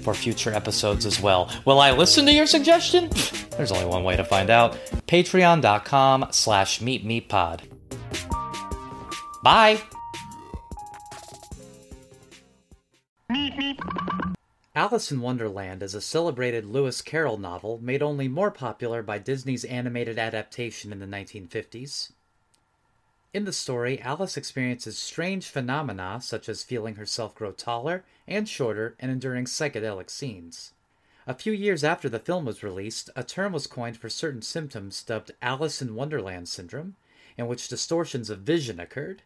for future episodes as well. Will I listen to your suggestion? There's only one way to find out. Patreon.com slash meetmeetpod. Bye! Alice in Wonderland is a celebrated Lewis Carroll novel made only more popular by Disney's animated adaptation in the 1950s. In the story, Alice experiences strange phenomena such as feeling herself grow taller and shorter and enduring psychedelic scenes. A few years after the film was released, a term was coined for certain symptoms dubbed Alice in Wonderland syndrome, in which distortions of vision occurred.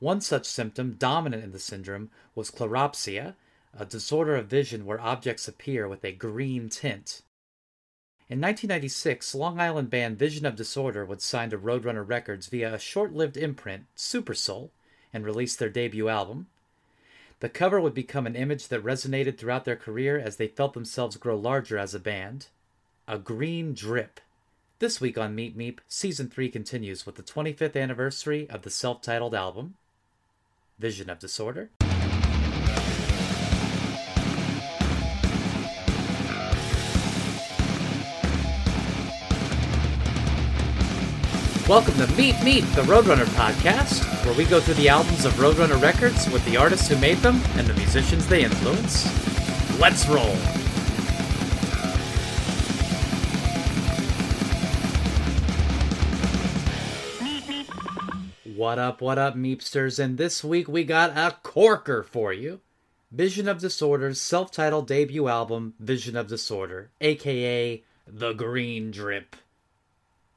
One such symptom dominant in the syndrome was chloropsia, a disorder of vision where objects appear with a green tint. In 1996, Long Island band Vision of Disorder would sign to Roadrunner Records via a short lived imprint, Super Soul, and release their debut album. The cover would become an image that resonated throughout their career as they felt themselves grow larger as a band. A green drip. This week on Meet Meep, Season 3 continues with the 25th anniversary of the self titled album. Vision of Disorder. Welcome to Meet Meep, the Roadrunner podcast, where we go through the albums of Roadrunner Records with the artists who made them and the musicians they influence. Let's roll! What up, what up, Meepsters? And this week we got a corker for you. Vision of Disorder's self titled debut album, Vision of Disorder, aka The Green Drip.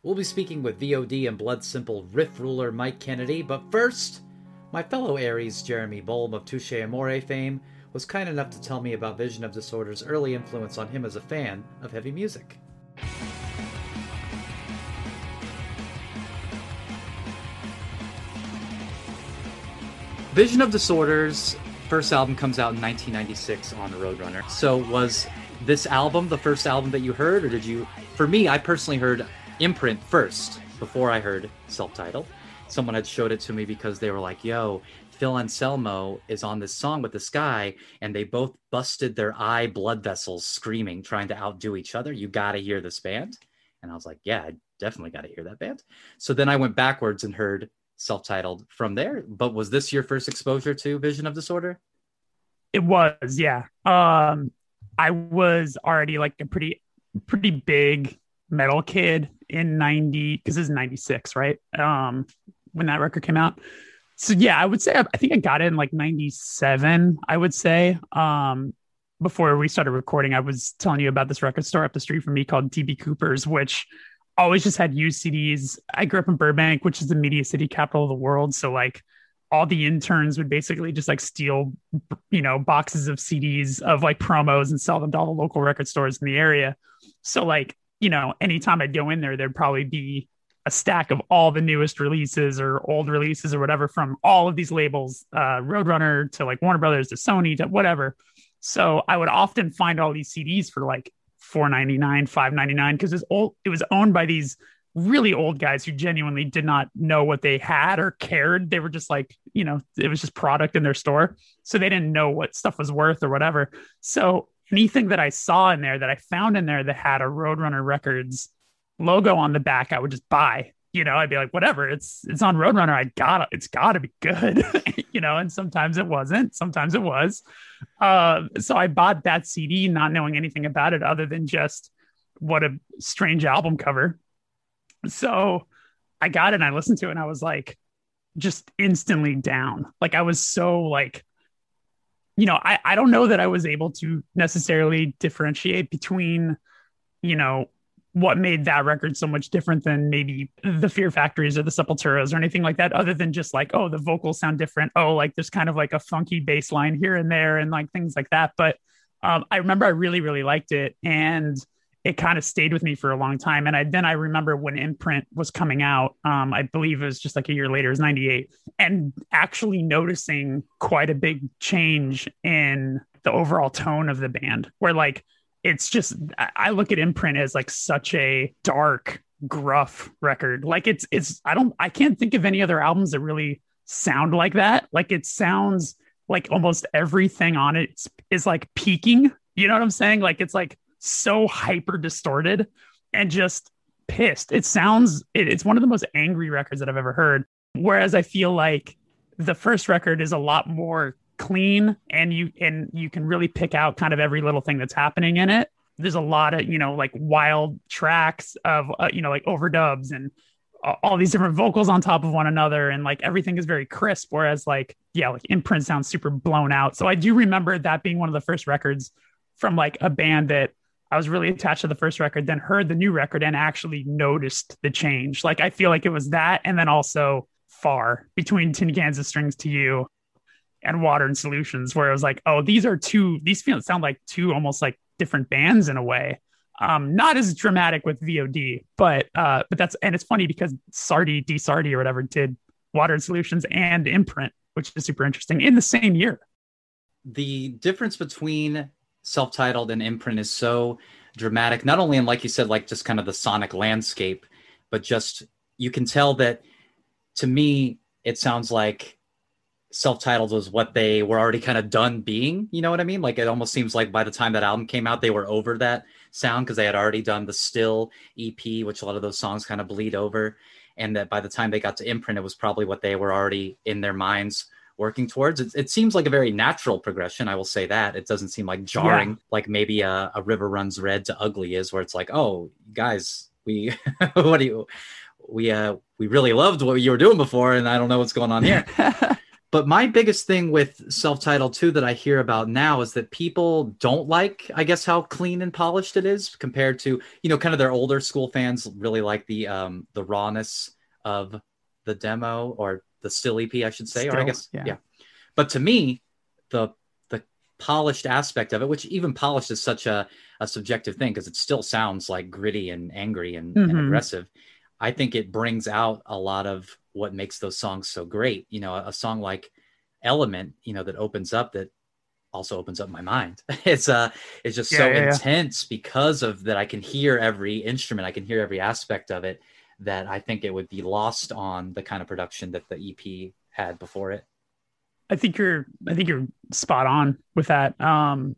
We'll be speaking with VOD and Blood Simple riff ruler Mike Kennedy, but first, my fellow Aries Jeremy Bolm of Touché Amoré fame was kind enough to tell me about Vision of Disorder's early influence on him as a fan of heavy music. Vision of Disorder's first album comes out in 1996 on Roadrunner. So was this album the first album that you heard, or did you? For me, I personally heard Imprint first before I heard self-titled. Someone had showed it to me because they were like, "Yo, Phil Anselmo is on this song with this guy, and they both busted their eye blood vessels screaming, trying to outdo each other. You got to hear this band." And I was like, "Yeah, I definitely got to hear that band." So then I went backwards and heard self-titled from there. But was this your first exposure to Vision of Disorder? It was, yeah. Um, I was already like a pretty, pretty big metal kid in 90 because this is 96 right? Um when that record came out. So yeah i would say i think i got it in like 97 i would say. Um before we started recording i was telling you about this record store up the street from me called db cooper's which always just had used cds i grew up in burbank which is the media city capital of the world. So like all the interns would basically just like steal you know boxes of cds of like promos and sell them to all the local record stores in the area. So like you know, anytime I'd go in there, there'd probably be a stack of all the newest releases or old releases or whatever from all of these labels, uh, Roadrunner to like Warner Brothers to Sony to whatever. So I would often find all these CDs for like four ninety nine, five ninety nine because old. It was owned by these really old guys who genuinely did not know what they had or cared. They were just like, you know, it was just product in their store, so they didn't know what stuff was worth or whatever. So anything that I saw in there that I found in there that had a Roadrunner Records logo on the back, I would just buy. You know, I'd be like, whatever, it's it's on Roadrunner. I gotta, it's got to be good. you know, and sometimes it wasn't. Sometimes it was. Uh, so I bought that CD, not knowing anything about it other than just what a strange album cover. So I got it and I listened to it and I was like, just instantly down. Like I was so like you know, I, I don't know that I was able to necessarily differentiate between, you know, what made that record so much different than maybe the Fear Factories or the Sepulturas or anything like that, other than just like, oh, the vocals sound different. Oh, like there's kind of like a funky bass line here and there and like things like that. But um, I remember I really, really liked it. And it kind of stayed with me for a long time. And I then I remember when Imprint was coming out, um, I believe it was just like a year later, it was 98, and actually noticing quite a big change in the overall tone of the band, where like it's just I look at Imprint as like such a dark, gruff record. Like it's it's I don't I can't think of any other albums that really sound like that. Like it sounds like almost everything on it is like peaking. You know what I'm saying? Like it's like so hyper distorted and just pissed. It sounds it, it's one of the most angry records that I've ever heard. Whereas I feel like the first record is a lot more clean and you and you can really pick out kind of every little thing that's happening in it. There's a lot of, you know, like wild tracks of uh, you know, like overdubs and all these different vocals on top of one another and like everything is very crisp whereas like yeah like imprint sounds super blown out so i do remember that being one of the first records from like a band that I was really attached to the first record, then heard the new record and actually noticed the change. Like I feel like it was that, and then also far between Tin Cans of Strings to You and Water and Solutions, where it was like, oh, these are two. These feel sound like two almost like different bands in a way. Um, not as dramatic with VOD, but uh, but that's and it's funny because Sardy, D Sardy or whatever did Water and Solutions and Imprint, which is super interesting in the same year. The difference between self-titled and imprint is so dramatic not only in like you said like just kind of the sonic landscape but just you can tell that to me it sounds like self-titled was what they were already kind of done being you know what i mean? Like it almost seems like by the time that album came out they were over that sound because they had already done the still ep which a lot of those songs kind of bleed over and that by the time they got to imprint it was probably what they were already in their minds working towards. It, it seems like a very natural progression. I will say that it doesn't seem like jarring, yeah. like maybe a, a, river runs red to ugly is, where it's like, oh, guys, we, what do you, we, uh, we really loved what you were doing before, and I don't know what's going on here. but my biggest thing with self-titled too that I hear about now is that people don't like, I guess, how clean and polished it is compared to, you know, kind of their older school fans really like the um the rawness of the demo or the still EP, I should say, still, or I guess yeah. yeah. But to me, the the polished aspect of it, which even polished is such a, a subjective thing because it still sounds like gritty and angry and, mm-hmm. and, aggressive. I think it brings out a lot of what makes those songs so great. You know, a, a song like Element, you know, that opens up that also opens up my mind. It's uh it's just yeah, so yeah, intense because of that I can hear every instrument, I can hear every aspect of it that I think it would be lost on the kind of production that the EP had before it. I think you're I think you're spot on with that. Um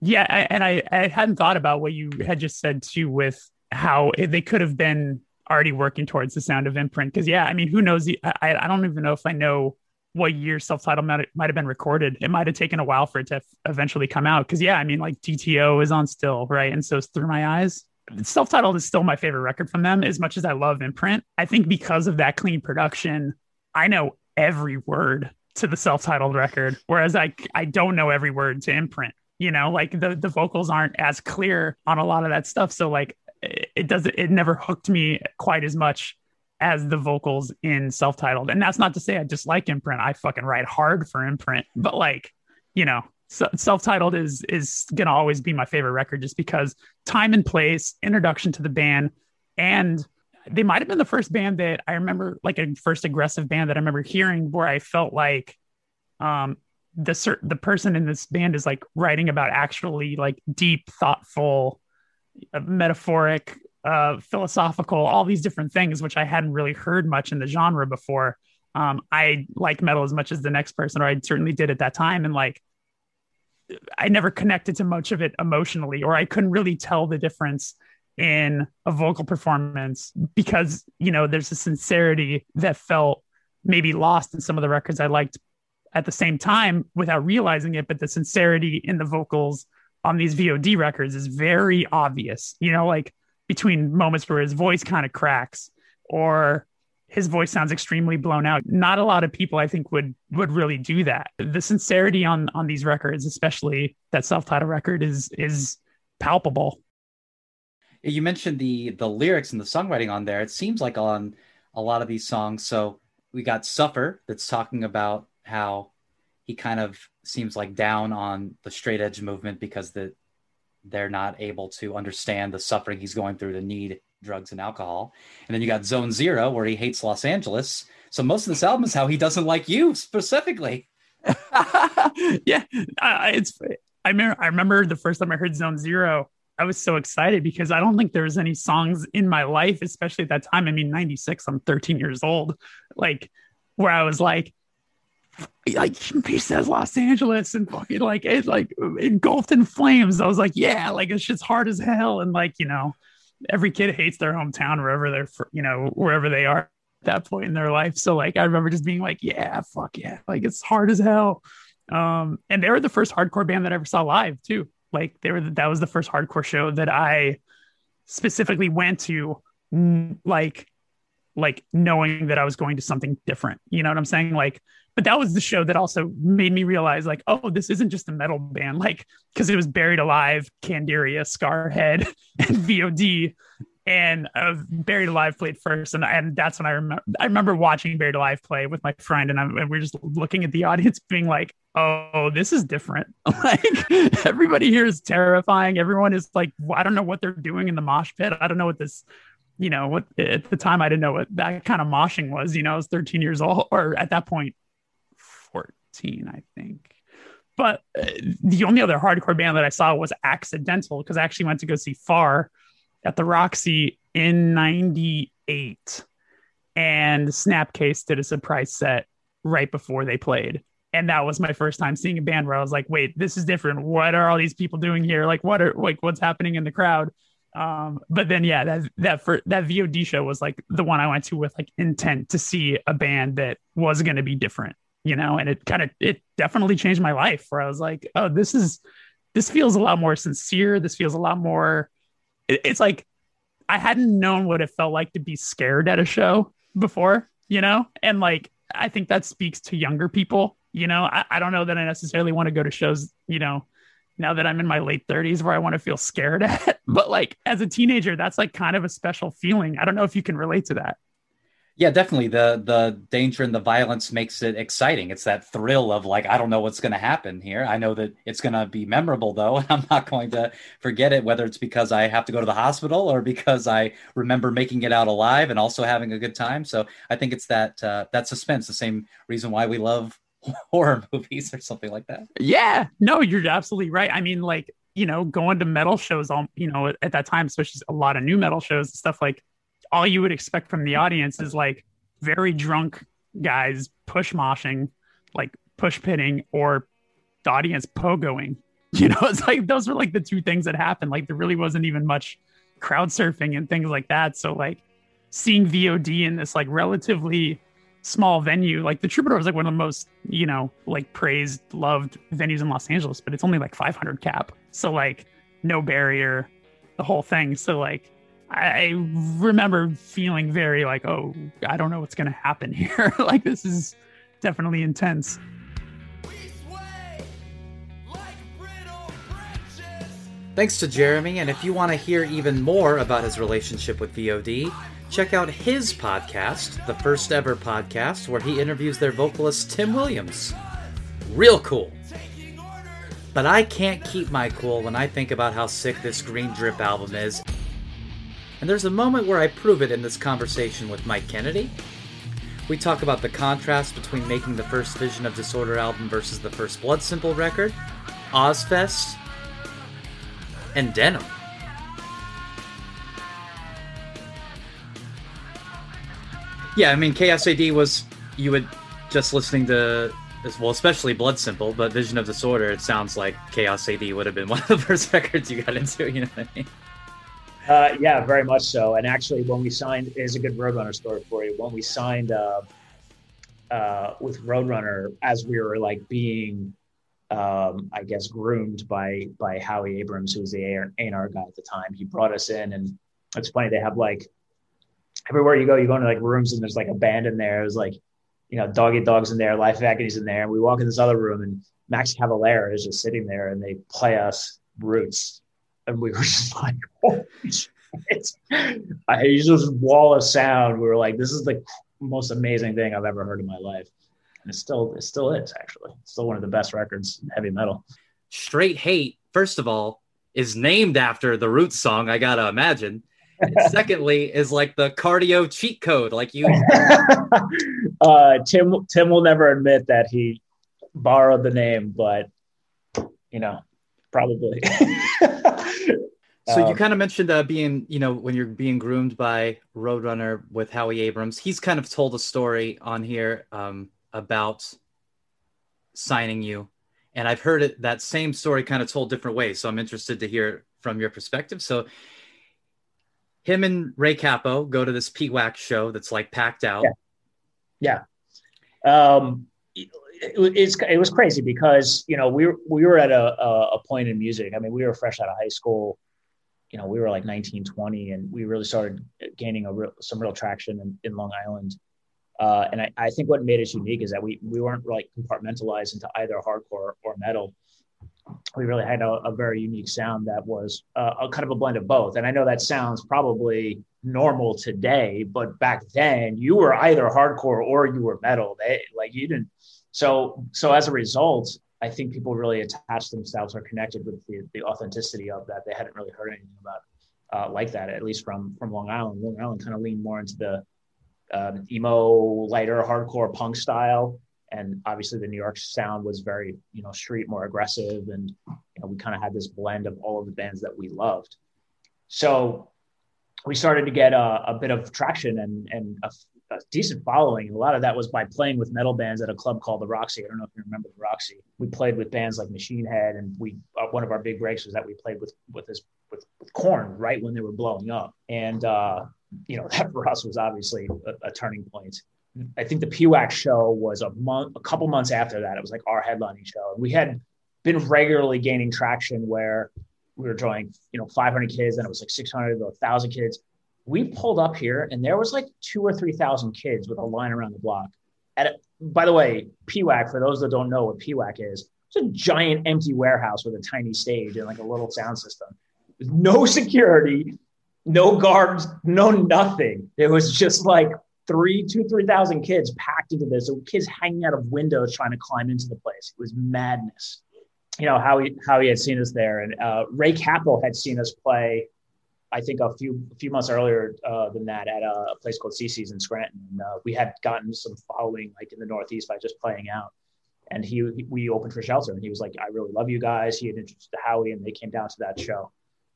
yeah, I, and I I hadn't thought about what you had just said too with how they could have been already working towards the sound of imprint because yeah, I mean who knows I I don't even know if I know what year self-titled might, might have been recorded. It might have taken a while for it to eventually come out because yeah, I mean like DTO is on still, right? And so it's through my eyes self-titled is still my favorite record from them as much as i love imprint. I think because of that clean production i know every word to the self-titled record whereas i i don't know every word to imprint you know? Like the the vocals aren't as clear on a lot of that stuff. So like it doesn't it never hooked me quite as much as the vocals in self-titled. And that's not to say i dislike imprint. I fucking write hard for imprint. But like you know self-titled is is gonna always be my favorite record just because time and place introduction to the band and they might have been the first band that i remember like a first aggressive band that i remember hearing where i felt like um the the person in this band is like writing about actually like deep thoughtful uh, metaphoric uh philosophical all these different things which i hadn't really heard much in the genre before. Um i like metal as much as the next person or i certainly did at that time and like I never connected to much of it emotionally, or I couldn't really tell the difference in a vocal performance because, you know, there's a sincerity that felt maybe lost in some of the records I liked at the same time without realizing it. But the sincerity in the vocals on these VOD records is very obvious, you know, like between moments where his voice kind of cracks or his voice sounds extremely blown out. Not a lot of people, I think, would would really do that. The sincerity on on these records, especially that self-titled record, is is palpable. You mentioned the the lyrics and the songwriting on there. It seems like on a lot of these songs. So we got "Suffer" that's talking about how he kind of seems like down on the straight edge movement because the they're not able to understand the suffering he's going through the need drugs and alcohol. And then you got Zone Zero, where he hates Los Angeles. So most of this album is how he doesn't like you specifically. yeah, uh, it's. I remember. I remember the first time I heard Zone Zero. I was so excited because I don't think there was any songs in my life, especially at that time. I mean, '96. I'm 13 years old. Like, where I was like, like he says Los Angeles and fucking like it like engulfed in flames. I was like, yeah, like it's just hard as hell. And like, you know, every kid hates their hometown wherever they're you know, wherever they are at that point in their life. So like I remember just being like, yeah, fuck yeah. Like it's hard as hell. Um, and they were the first hardcore band that I ever saw live too. Like they were that was the first hardcore show that I specifically went to like like knowing that I was going to something different. You know what I'm saying? Like but that was the show that also made me realize like oh this isn't just a metal band like because it was buried alive candiria scarhead and vod and uh, buried alive played first and, and that's when i remember i remember watching buried alive play with my friend and, I, and we're just looking at the audience being like oh this is different like everybody here is terrifying everyone is like i don't know what they're doing in the mosh pit i don't know what this you know what at the time i didn't know what that kind of moshing was you know i was 13 years old or at that point 14, I think. But uh, the only other hardcore band that I saw was Accidental because I actually went to go see Far at the Roxy in 98. And Snapcase did a surprise set right before they played. And that was my first time seeing a band where I was like, wait, this is different. What are all these people doing here? Like, what are like what's happening in the crowd? Um, but then yeah, that that for that VOD show was like the one I went to with like intent to see a band that was gonna be different you know, and it kind of it definitely changed my life where I was like, oh, this is this feels a lot more sincere. This feels a lot more. It, it's like I hadn't known what it felt like to be scared at a show before, you know, and like I think that speaks to younger people. You know, I, I don't know that I necessarily want to go to shows, you know, now that I'm in my late 30s where I want to feel scared at. But like as a teenager, that's like kind of a special feeling. I don't know if you can relate to that. Yeah, definitely. The the danger and the violence makes it exciting. It's that thrill of like, I don't know what's going to happen here. I know that it's going to be memorable though, and I'm not going to forget it. Whether it's because I have to go to the hospital or because I remember making it out alive and also having a good time. So I think it's that uh, that suspense. The same reason why we love horror movies or something like that. Yeah, no, you're absolutely right. I mean, like you know, going to metal shows, all you know, at that time, especially a lot of nu metal shows, and stuff like all you would expect from the audience is like very drunk guys push moshing, like push pitting, or the audience pogoing. You know, it's like those were like the two things that happened. Like there really wasn't even much crowd surfing and things like that. So like seeing VOD in this like relatively small venue, like the Troubadour is like one of the most, you know, like praised, loved venues in Los Angeles, but it's only like 500 cap. So like no barrier, the whole thing. So like I remember feeling very like, oh, I don't know what's going to happen here. like, this is definitely intense. Thanks to Jeremy, and if you want to hear even more about his relationship with VOD, check out his podcast, the first ever podcast, where he interviews their vocalist Tim Williams. Real cool. But I can't keep my cool when I think about how sick this Green Drip album is and there's a moment where I prove it in this conversation with Mike Kennedy. We talk about the contrast between making the first Vision of Disorder album versus the first Blood Simple record, Ozzfest, and Denim. Yeah, I mean, Chaos AD was, you would just listening to, as well, especially Blood Simple, but Vision of Disorder, it sounds like Chaos AD would have been one of the first records you got into, you know what I mean? Uh, yeah, very much so. And actually, when we signed, is a good Roadrunner story for you. When we signed uh, uh, with Roadrunner, as we were like being, um, I guess, groomed by by Howie Abrams, who was the A&R guy at the time, he brought us in, and it's funny they have like everywhere you go, you go into like rooms, and there's like a band in there. There's like, you know, Dog Eat Dog's in there, Life of Agony's in there, and we walk in this other room, and Max Cavalera is just sitting there, and they play us Roots and we were just like, holy shit. I used this wall of sound. We were like, this is the most amazing thing I've ever heard in my life. And it still, it still is actually. It's still one of the best records in heavy metal. Straight hate, first of all, is named after the Roots song. I gotta imagine. Secondly, is like the cardio cheat code, like you. uh, Tim Tim will never admit that he borrowed the name, but you know, probably. So you um, kind of mentioned uh, being, you know, when you're being groomed by Roadrunner with Howie Abrams, he's kind of told a story on here um, about signing you, and I've heard it that same story kind of told different ways. So I'm interested to hear from your perspective. So him and Ray Cappo go to this PWAC show that's like packed out. Yeah. yeah. Um, it, it's, it was crazy because, you know, we were, we were at a, a point in music. I mean, we were fresh out of high school you know, we were like 19, 20, and we really started gaining a real, some real traction in, in Long Island. Uh, and I, I, think what made us unique is that we, we weren't like compartmentalized into either hardcore or metal. We really had a, a very unique sound that was uh, a kind of a blend of both. And I know that sounds probably normal today, but back then you were either hardcore or you were metal. They like you didn't. So so as a result, I think people really attached themselves or connected with the, the authenticity of that. They hadn't really heard anything about uh, like that, at least from from Long Island. Long Island kind of leaned more into the um, emo, lighter, hardcore punk style, and obviously the New York sound was very you know street, more aggressive, and you know, we kind of had this blend of all of the bands that we loved. So we started to get a, a bit of traction and and a, a decent following. And a lot of that was by playing with metal bands at a club called the Roxy. I don't know if you remember the Roxy. We played with bands like Machine Head, and we uh, one of our big breaks was that we played with with this with, with Korn right when they were blowing up, and uh, you know that for us was obviously a, a turning point. I think the PWAC show was a month, a couple months after that. It was like our headlining show, and we had been regularly gaining traction where we were drawing, you know, 500 kids, and it was like 600 to 1,000 kids we pulled up here and there was like two or three thousand kids with a line around the block. At a, by the way, PWAC for those that don't know what PWAC is, it's a giant empty warehouse with a tiny stage and like a little sound system. No security, no guards, no nothing. It was just like three, two, three thousand kids packed into this. Kids hanging out of windows trying to climb into the place. It was madness. You know how he how he had seen us there, and uh, Ray Cappo had seen us play I think a few a few months earlier uh, than that at a place called CC's in Scranton. And, uh, we had gotten some following like in the Northeast by just playing out. And he, we opened for Shelter, and he was like, "I really love you guys." He had introduced Howie, and they came down to that show.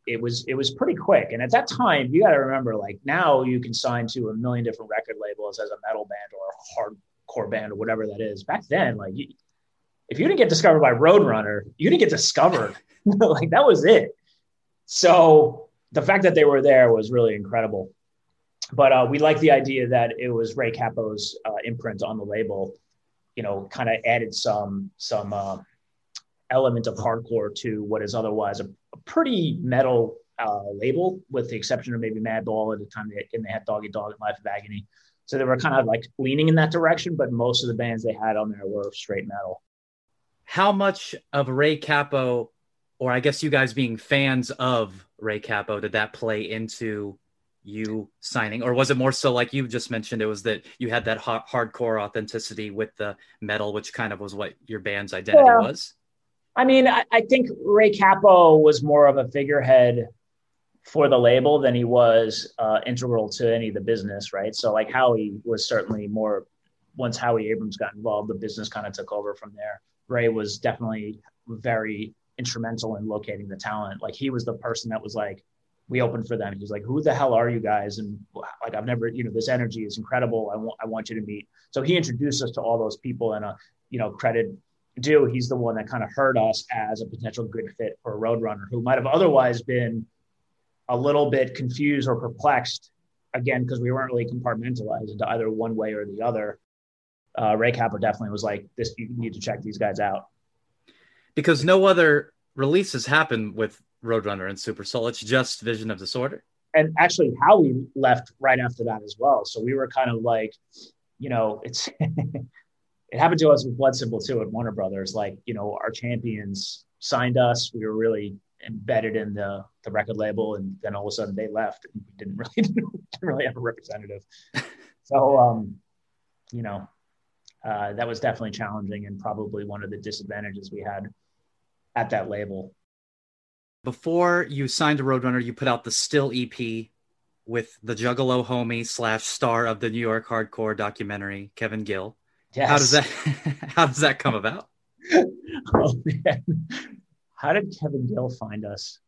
It was it was pretty quick, and at that time, you got to remember, like now you can sign to a million different record labels as a metal band or a hardcore band or whatever that is. Back then, like you, if you didn't get discovered by Roadrunner, you didn't get discovered. like that was it. So the fact that they were there was really incredible. But uh, we like the idea that it was Ray Cappo's uh, imprint on the label. You know, kind of added some some uh, element of hardcore to what is otherwise a, a pretty metal uh, label, with the exception of maybe Madball at the time, they, and they had Dog Eat Dog and Life of Agony. So they were kind of like leaning in that direction, but most of the bands they had on there were straight metal. How much of Ray Cappo, or I guess you guys being fans of Ray Cappo, did that play into you signing, or was it more so like you just mentioned? It was that you had that hardcore authenticity with the metal, which kind of was what your band's identity yeah. was. I mean, I, I, think Ray Cappo was more of a figurehead for the label than he was uh, integral to any of the business, right? So, like Howie was certainly more. Once Howie Abrams got involved, the business kind of took over from there. Ray was definitely very instrumental in locating the talent. Like he was the person that was like, we opened for them. He was like, who the hell are you guys? And like, I've never, you know, this energy is incredible. I want, I want you to meet. So he introduced us to all those people and, uh, you know, credit due. He's the one that kind of hurt us as a potential good fit for a Roadrunner who might have otherwise been a little bit confused or perplexed again, because we weren't really compartmentalized into either one way or the other. Uh, Ray Cappo definitely was like, this, you need to check these guys out because no other releases happen with Roadrunner and Super Soul. It's just Vision of Disorder. And actually, Howie left right after that as well. So we were kind of like, you know, it's it happened to us with Blood Simple too at Warner Brothers. Like, you know, our champions signed us. We were really embedded in the the record label, and then all of a sudden they left, and we didn't really didn't really have a representative. So, um, you know, uh, that was definitely challenging and probably one of the disadvantages we had at that label. Before you signed to Roadrunner, you put out the Still EP with the Juggalo homie slash star of the New York hardcore documentary, Kevin Gill. Yes. How does that how does that come about? oh, man. How did Kevin Gill find us?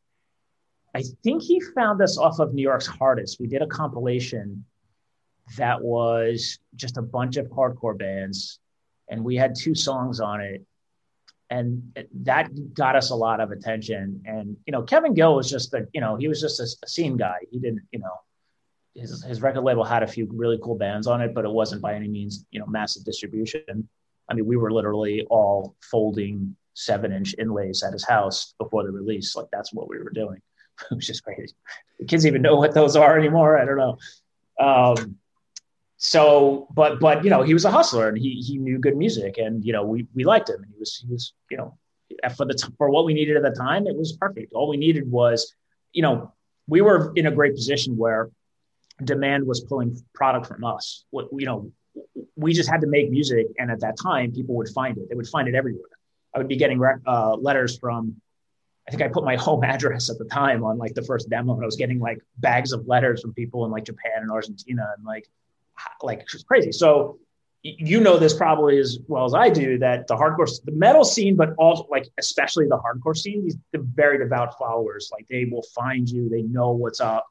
I think he found us off of New York's Hardest. We did a compilation that was just a bunch of hardcore bands, and we had two songs on it. And that got us a lot of attention. And, you know, Kevin Gill was just the, you know, he was just a, a scene guy. He didn't, you know, his, his record label had a few really cool bands on it, but it wasn't by any means, you know, massive distribution. I mean, we were literally all folding seven inch inlays at his house before the release. Like that's what we were doing. it was just crazy. The kids even know what those are anymore. I don't know. Um, so, but but you know, he was a hustler and he he knew good music, and you know, we we liked him. And he was he was you know, for the for what we needed at the time, it was perfect. All we needed was, you know, we were in a great position where demand was pulling product from us. What you know, we just had to make music, and at that time, people would find it. They would find it everywhere. I would be getting uh, letters from. I think I put my home address at the time on like the first demo, and I was getting like bags of letters from people in like Japan and Argentina, and like, like it's crazy. So you know this probably as well as I do that the hardcore, the metal scene, but also like especially the hardcore scene, these the very devout followers, like they will find you, they know what's up.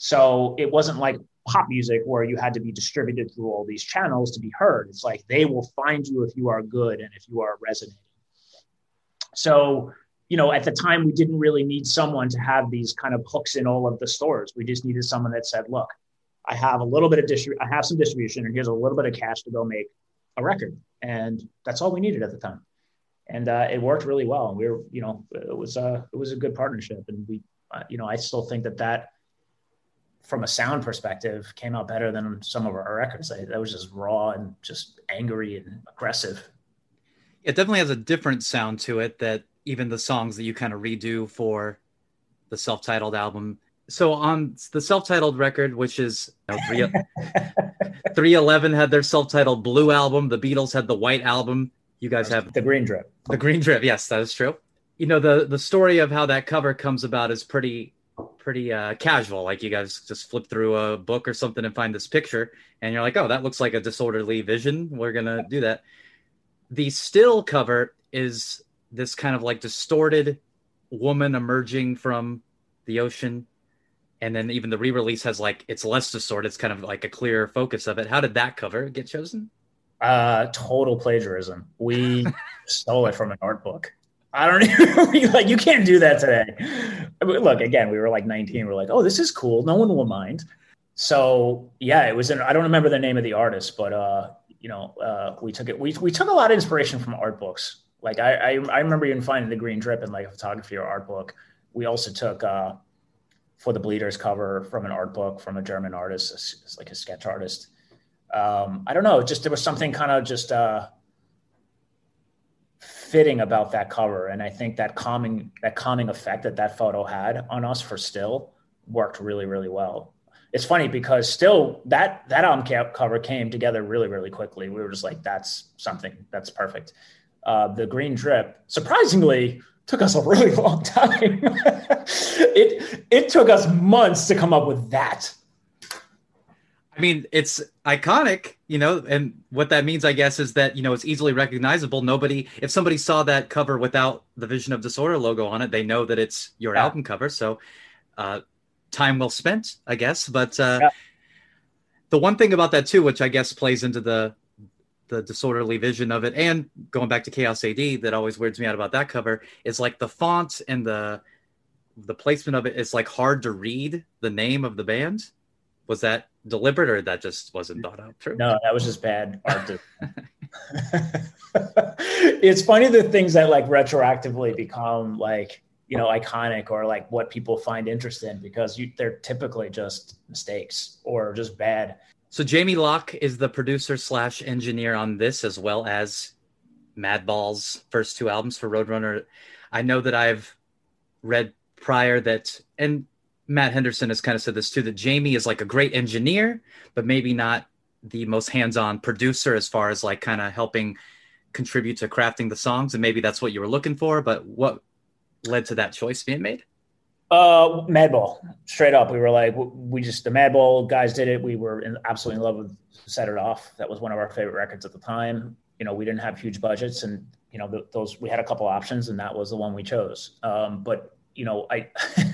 So it wasn't like pop music where you had to be distributed through all these channels to be heard. It's like they will find you if you are good and if you are resonating. So, you know, at the time, we didn't really need someone to have these kind of hooks in all of the stores. We just needed someone that said, look, I have a little bit of distribution, I have some distribution, and here's a little bit of cash to go make a record. And that's all we needed at the time. And uh, it worked really well. And we were, you know, it was a, it was a good partnership. And we, uh, you know, I still think that that, from a sound perspective, came out better than some of our records. That was just raw and just angry and aggressive it definitely has a different sound to it that even the songs that you kind of redo for the self-titled album. So on the self-titled record, which is you know, 311 had their self-titled blue album, the Beatles had the white album. You guys have the green drip. The green drip, yes, that is true. You know the the story of how that cover comes about is pretty pretty uh, casual. Like you guys just flip through a book or something and find this picture, and you're like, "Oh, that looks like a disorderly vision. We're gonna do that." the still cover is this kind of like distorted woman emerging from the ocean and then even the re-release has like it's less distorted it's kind of like a clearer focus of it how did that cover get chosen uh total plagiarism we stole it from an art book i don't like you can't do that today look again we were like 19 we are like oh this is cool no one will mind so yeah it was in i don't remember the name of the artist but uh you know, uh, we took it. We we took a lot of inspiration from art books. Like I I, I remember even finding the Green Drip in like a photography or art book. We also took uh, for the Bleeders cover from an art book from a German artist, it's like a sketch artist. Um, I don't know, just there was something kind of just uh, fitting about that cover, and I think that calming that calming effect that that photo had on us for still worked really really well it's funny because still that that album cover came together really really quickly. We were just like, that's something that's perfect. Uh, the green drip surprisingly took us a really long time. it it took us months to come up with that. I mean, it's iconic, you know, and what that means, I guess, is that you know it's easily recognizable. Nobody, if somebody saw that cover without the Vision of Disorder logo on it, they know that it's your yeah. album cover. So, uh, time well spent, I guess. But uh, yeah. the one thing about that too, which I guess plays into the the disorderly vision of it, and going back to Chaos AD, that always weirds me out about that cover is like the font and the the placement of it, is like hard to read the name of the band. Was that deliberate or that just wasn't thought out? True. No, that was just bad art. it's funny the things that like retroactively become like you know iconic or like what people find interest in because you, they're typically just mistakes or just bad so jamie locke is the producer slash engineer on this as well as madball's first two albums for roadrunner i know that i've read prior that and matt henderson has kind of said this too that jamie is like a great engineer but maybe not the most hands-on producer as far as like kind of helping contribute to crafting the songs and maybe that's what you were looking for but what led to that choice being made? Uh, Madball, straight up. We were like, we just the Madball guys did it. We were in, absolutely in love with Set It Off. That was one of our favorite records at the time. You know, we didn't have huge budgets, and you know, the, those we had a couple options, and that was the one we chose. Um, but you know, I,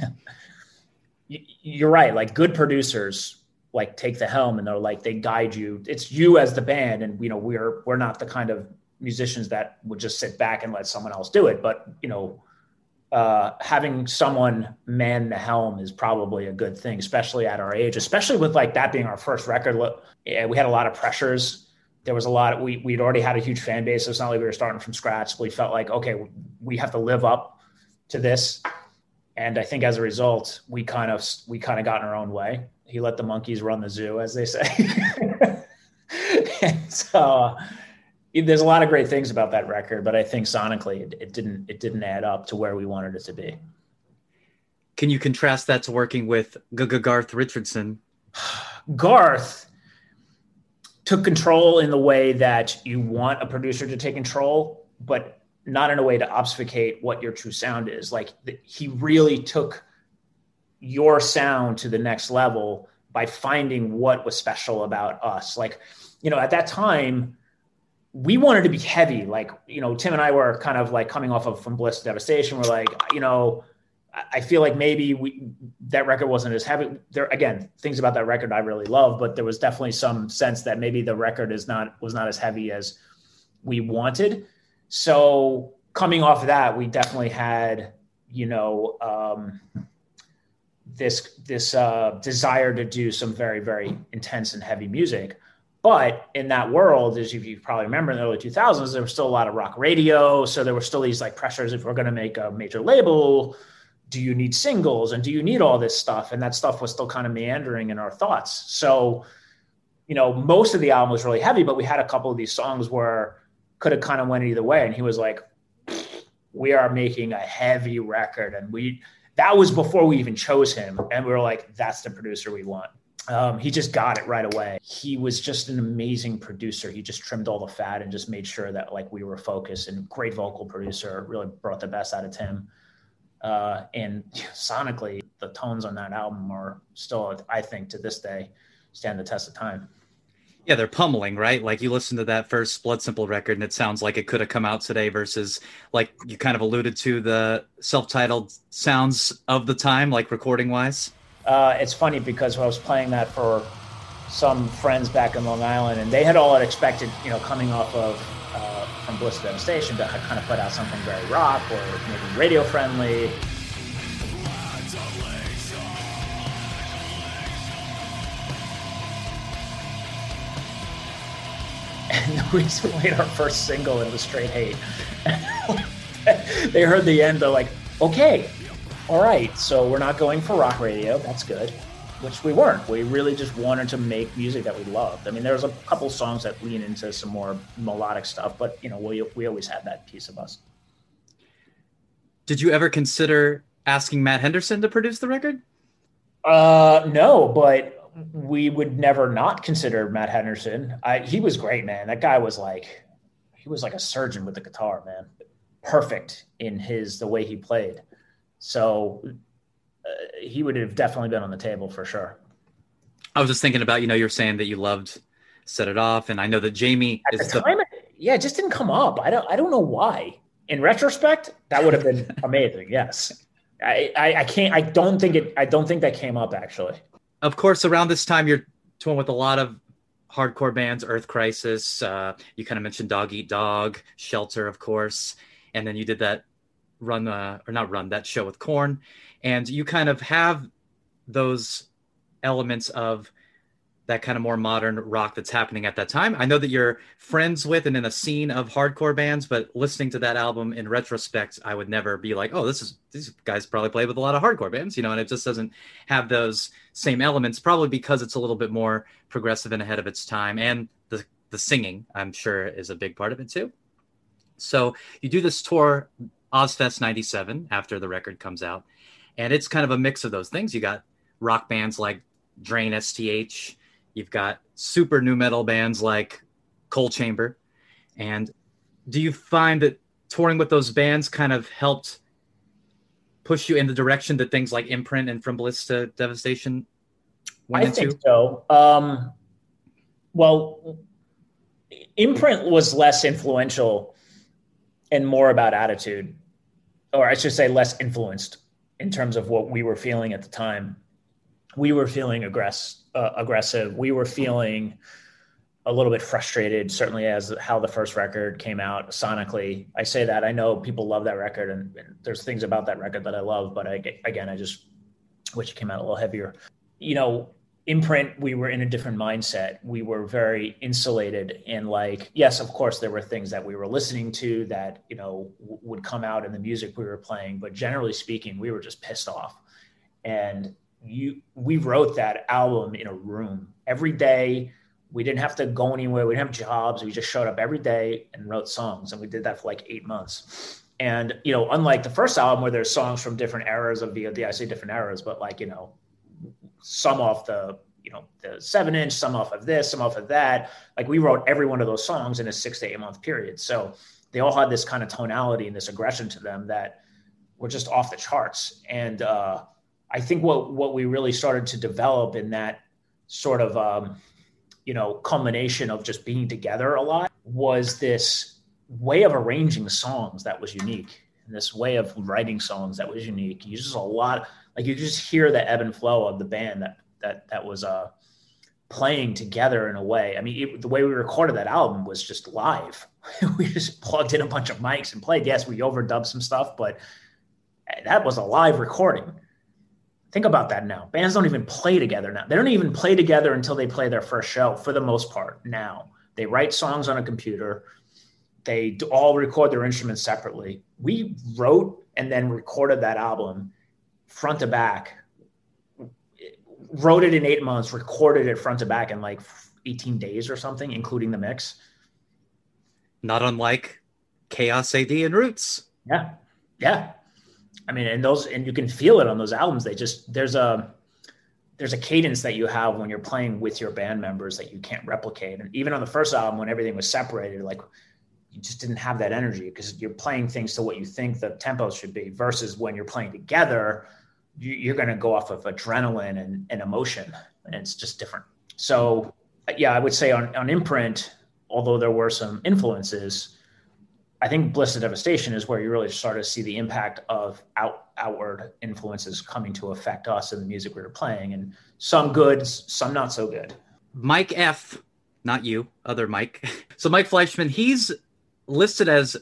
you're right. Like good producers, like take the helm, and they're like they guide you. It's you as the band, and you know, we're we're not the kind of musicians that would just sit back and let someone else do it. But you know uh, having someone man the helm is probably a good thing, especially at our age, especially with like that being our first record. Yeah, we had a lot of pressures. There was a lot. Of, we we'd already had a huge fan base. So it's not like we were starting from scratch. We felt like okay, we have to live up to this, and I think as a result, we kind of we kind of got in our own way. He let the monkeys run the zoo, as they say. and so uh, there's a lot of great things about that record, but I think sonically it, it, didn't it didn't add up to where we wanted it to be. Can you contrast that to working with Garth Richardson? Garth took control in the way that you want a producer to take control, but not in a way to obfuscate what your true sound is. Like he really took your sound to the next level by finding what was special about us. Like, you know, at that time, we wanted to be heavy. Like, you know, Tim and I were kind of like coming off of from Bliss to Devastation. We're like, you know, I feel like maybe we that record wasn't as heavy. There again, things about that record I really love, but there was definitely some sense that maybe the record is not was not as heavy as we wanted. So coming off of that, we definitely had, you know, um, this this uh, desire to do some very very intense and heavy music. But in that world, as you probably remember in the early 2000s, there was still a lot of rock radio. So there were still these like pressures if we're going to make a major label, do you need singles and do you need all this stuff? And that stuff was still kind of meandering in our thoughts. So, you know, most of the album was really heavy, but we had a couple of these songs where could have kind of went either way. And he was like, we are making a heavy record. And we, that was before we even chose him. And we were like, that's the producer we want. Um, he just got it right away. He was just an amazing producer. He just trimmed all the fat and just made sure that like we were focused. And great vocal producer, really brought the best out of Tim. Uh, and sonically, the tones on that album are still, I think, to this day, stand the test of time. Yeah, they're pummeling, right? Like you listen to that first Blood Simple record, and it sounds like it could have come out today. Versus, like you kind of alluded to, the self-titled sounds of the time, like recording wise uh, it's funny because I was playing that for some friends back in Long Island, and they had all expected, you know, coming off of uh, from Bliss Devastation to kind of put out something very rock or maybe radio friendly. And we played our first single, and it was Straight Hate. they heard the end, they're like, okay, all right, so we're not going for rock radio. That's good. Which we weren't. We really just wanted to make music that we loved. I mean, there's a couple songs that lean into some more melodic stuff, but you know, we we always had that piece of us. Did you ever consider asking Matt Henderson to produce the record? Uh, no, but we would never not consider Matt Henderson. I, he was great, man. That guy was like, he was like a surgeon with the guitar, man. Perfect in his the way he played. So uh, he would have definitely been on the table for sure. I was just thinking about, you know, you're saying that you loved Set It Off, and I know that Jamie At is the time. The... Yeah, it just didn't come up. I don't. I don't know why. In retrospect, that would have been amazing. Yes, I, I, I can't. I don't think it. I don't think that came up actually. Of course, around this time, you're touring with a lot of hardcore bands, Earth Crisis. Uh, you kind of mentioned Dog Eat Dog, Shelter, of course, and then you did that run uh, or not run that show with Korn, and you kind of have those elements of that kind of more modern rock that's happening at that time. I know that you're friends with and in a scene of hardcore bands, but listening to that album in retrospect, I would never be like, oh, this is these guys probably played with a lot of hardcore bands, you know, and it just doesn't have those same elements, probably because it's a little bit more progressive and ahead of its time. And the the singing, I'm sure, is a big part of it too. So you do this tour Ozzfest 97 after the record comes out. And it's kind of a mix of those things. You got rock bands like Drain STH, you've got super nu metal bands like Coal Chamber. And do you find that touring with those bands kind of helped push you in the direction that things like Imprint and From Bliss to Devastation went I into? think so. Um, well, Imprint was less influential and more about attitude, or I should say, less influenced in terms of what we were feeling at the time. We were feeling aggress- uh, aggressive. We were feeling a little bit frustrated, certainly as how the first record came out sonically. I say that I know people love that record, and, and there's things about that record that I love, but I, again, I just wish it came out a little heavier. You know, imprint we were in a different mindset we were very insulated and like yes of course there were things that we were listening to that you know w- would come out in the music we were playing but generally speaking we were just pissed off and you we wrote that album in a room every day we didn't have to go anywhere we didn't have jobs we just showed up every day and wrote songs and we did that for like eight months and you know unlike the first album where there's songs from different eras of VOD I say different eras but like you know some off the you know the seven inch, some off of this, some off of that. Like we wrote every one of those songs in a six to eight month period. So they all had this kind of tonality and this aggression to them that were just off the charts. And uh, I think what what we really started to develop in that sort of um, you know culmination of just being together a lot was this way of arranging songs that was unique and this way of writing songs that was unique. You just a lot like you just hear the ebb and flow of the band that that that was uh playing together in a way. I mean, it, the way we recorded that album was just live. we just plugged in a bunch of mics and played. Yes, we overdubbed some stuff, but that was a live recording. Think about that now. Bands don't even play together now. They don't even play together until they play their first show for the most part now. They write songs on a computer. They all record their instruments separately. We wrote and then recorded that album front to back. Wrote it in eight months, recorded it front to back in like 18 days or something, including the mix. Not unlike Chaos AD and Roots. Yeah. Yeah. I mean, and those, and you can feel it on those albums. They just, there's a, there's a cadence that you have when you're playing with your band members that you can't replicate. And even on the first album, when everything was separated, like you just didn't have that energy because you're playing things to what you think the tempos should be versus when you're playing together, you're going to go off of adrenaline and, and emotion and it's just different. So yeah, I would say on, on imprint, although there were some influences, I think Bliss to Devastation is where you really start to see the impact of out, outward influences coming to affect us and the music we were playing, and some good, some not so good. Mike F, not you, other Mike. So Mike Fleischmann, he's listed as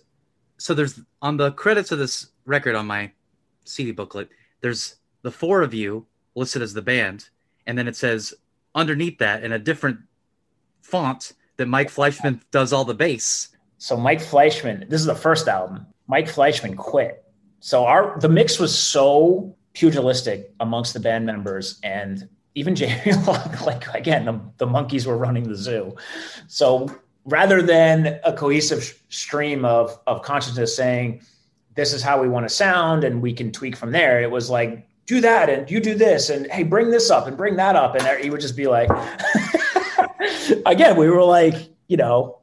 so there's on the credits of this record on my CD booklet, there's the four of you listed as the band, and then it says underneath that in a different font that Mike Fleischmann does all the bass. So Mike Fleischmann, this is the first album. Mike Fleischmann quit. So our the mix was so pugilistic amongst the band members and even Jamie like again, the, the monkeys were running the zoo. So rather than a cohesive stream of of consciousness saying this is how we want to sound and we can tweak from there, it was like do that and you do this and hey bring this up and bring that up and he would just be like again we were like you know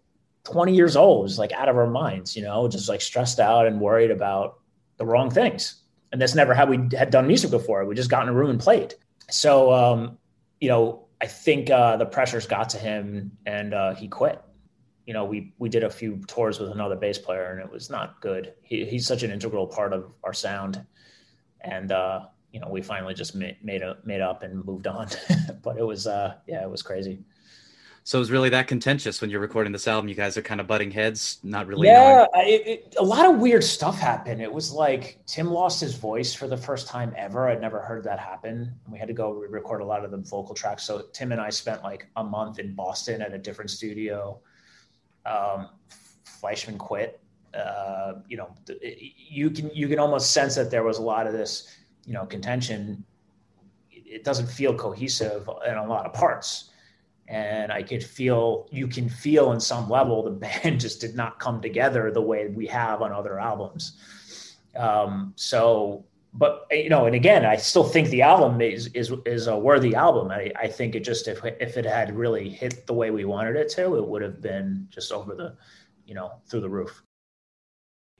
20 years old was like out of our minds you know just like stressed out and worried about the wrong things. And that's never how we had done music before. We just got in a room and played. So um you know i think uh the pressures got to him and uh he quit. You know we we did a few tours with another bass player and it was not good. He, he's such an integral part of our sound. And uh you know, we finally just made made, made up and moved on. but it was, uh, yeah, it was crazy. So it was really that contentious when you're recording this album. You guys are kind of butting heads, not really. Yeah, it, it, a lot of weird stuff happened. It was like Tim lost his voice for the first time ever. I'd never heard that happen. We had to go re-record a lot of the vocal tracks. So Tim and I spent like a month in Boston at a different studio. Um, Fleischmann quit. Uh, you know, you can you can almost sense that there was a lot of this you know contention it doesn't feel cohesive in a lot of parts and i could feel you can feel in some level the band just did not come together the way we have on other albums. Um, so but you know and again i still think the album is is is a worthy album. I, I think it just if, if it had really hit the way we wanted it to it would have been just over the you know through the roof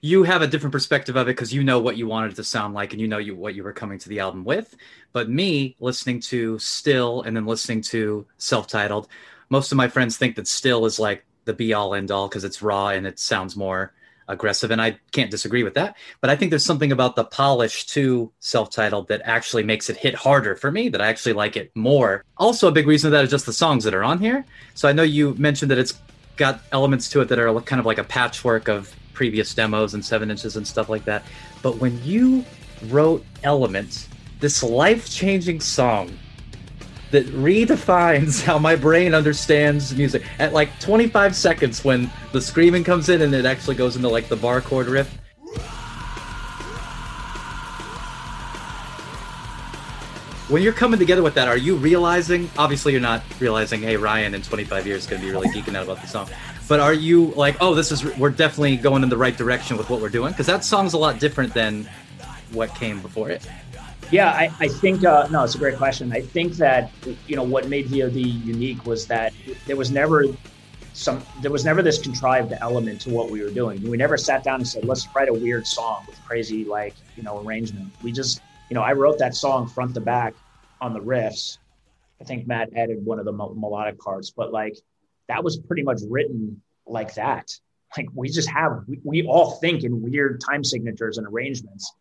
you have a different perspective of it because you know what you wanted it to sound like and you know you what you were coming to the album with. But me listening to Still and then listening to self-titled, most of my friends think that Still is like the be all end all because it's raw and it sounds more aggressive and I can't disagree with that. But I think there's something about the polish to self-titled that actually makes it hit harder for me that I actually like it more. Also a big reason of that is just the songs that are on here. So I know you mentioned that it's got elements to it that are kind of like a patchwork of previous demos and seven inches and stuff like that. But when you wrote Elements, this life changing song that redefines how my brain understands music at like 25 seconds when the screaming comes in and it actually goes into like the bar chord riff. When you're coming together with that, are you realizing? Obviously, you're not realizing, hey, Ryan in 25 years is going to be really geeking out about the song but are you like, oh, this is we're definitely going in the right direction with what we're doing? Because that song's a lot different than what came before it. Yeah, I, I think uh, no, it's a great question. I think that you know what made VOD unique was that there was never some there was never this contrived element to what we were doing. We never sat down and said, let's write a weird song with crazy like you know arrangement. We just you know I wrote that song front to back on the riffs. I think Matt added one of the melodic parts, but like that was pretty much written like that. Like we just have, we, we all think in weird time signatures and arrangements.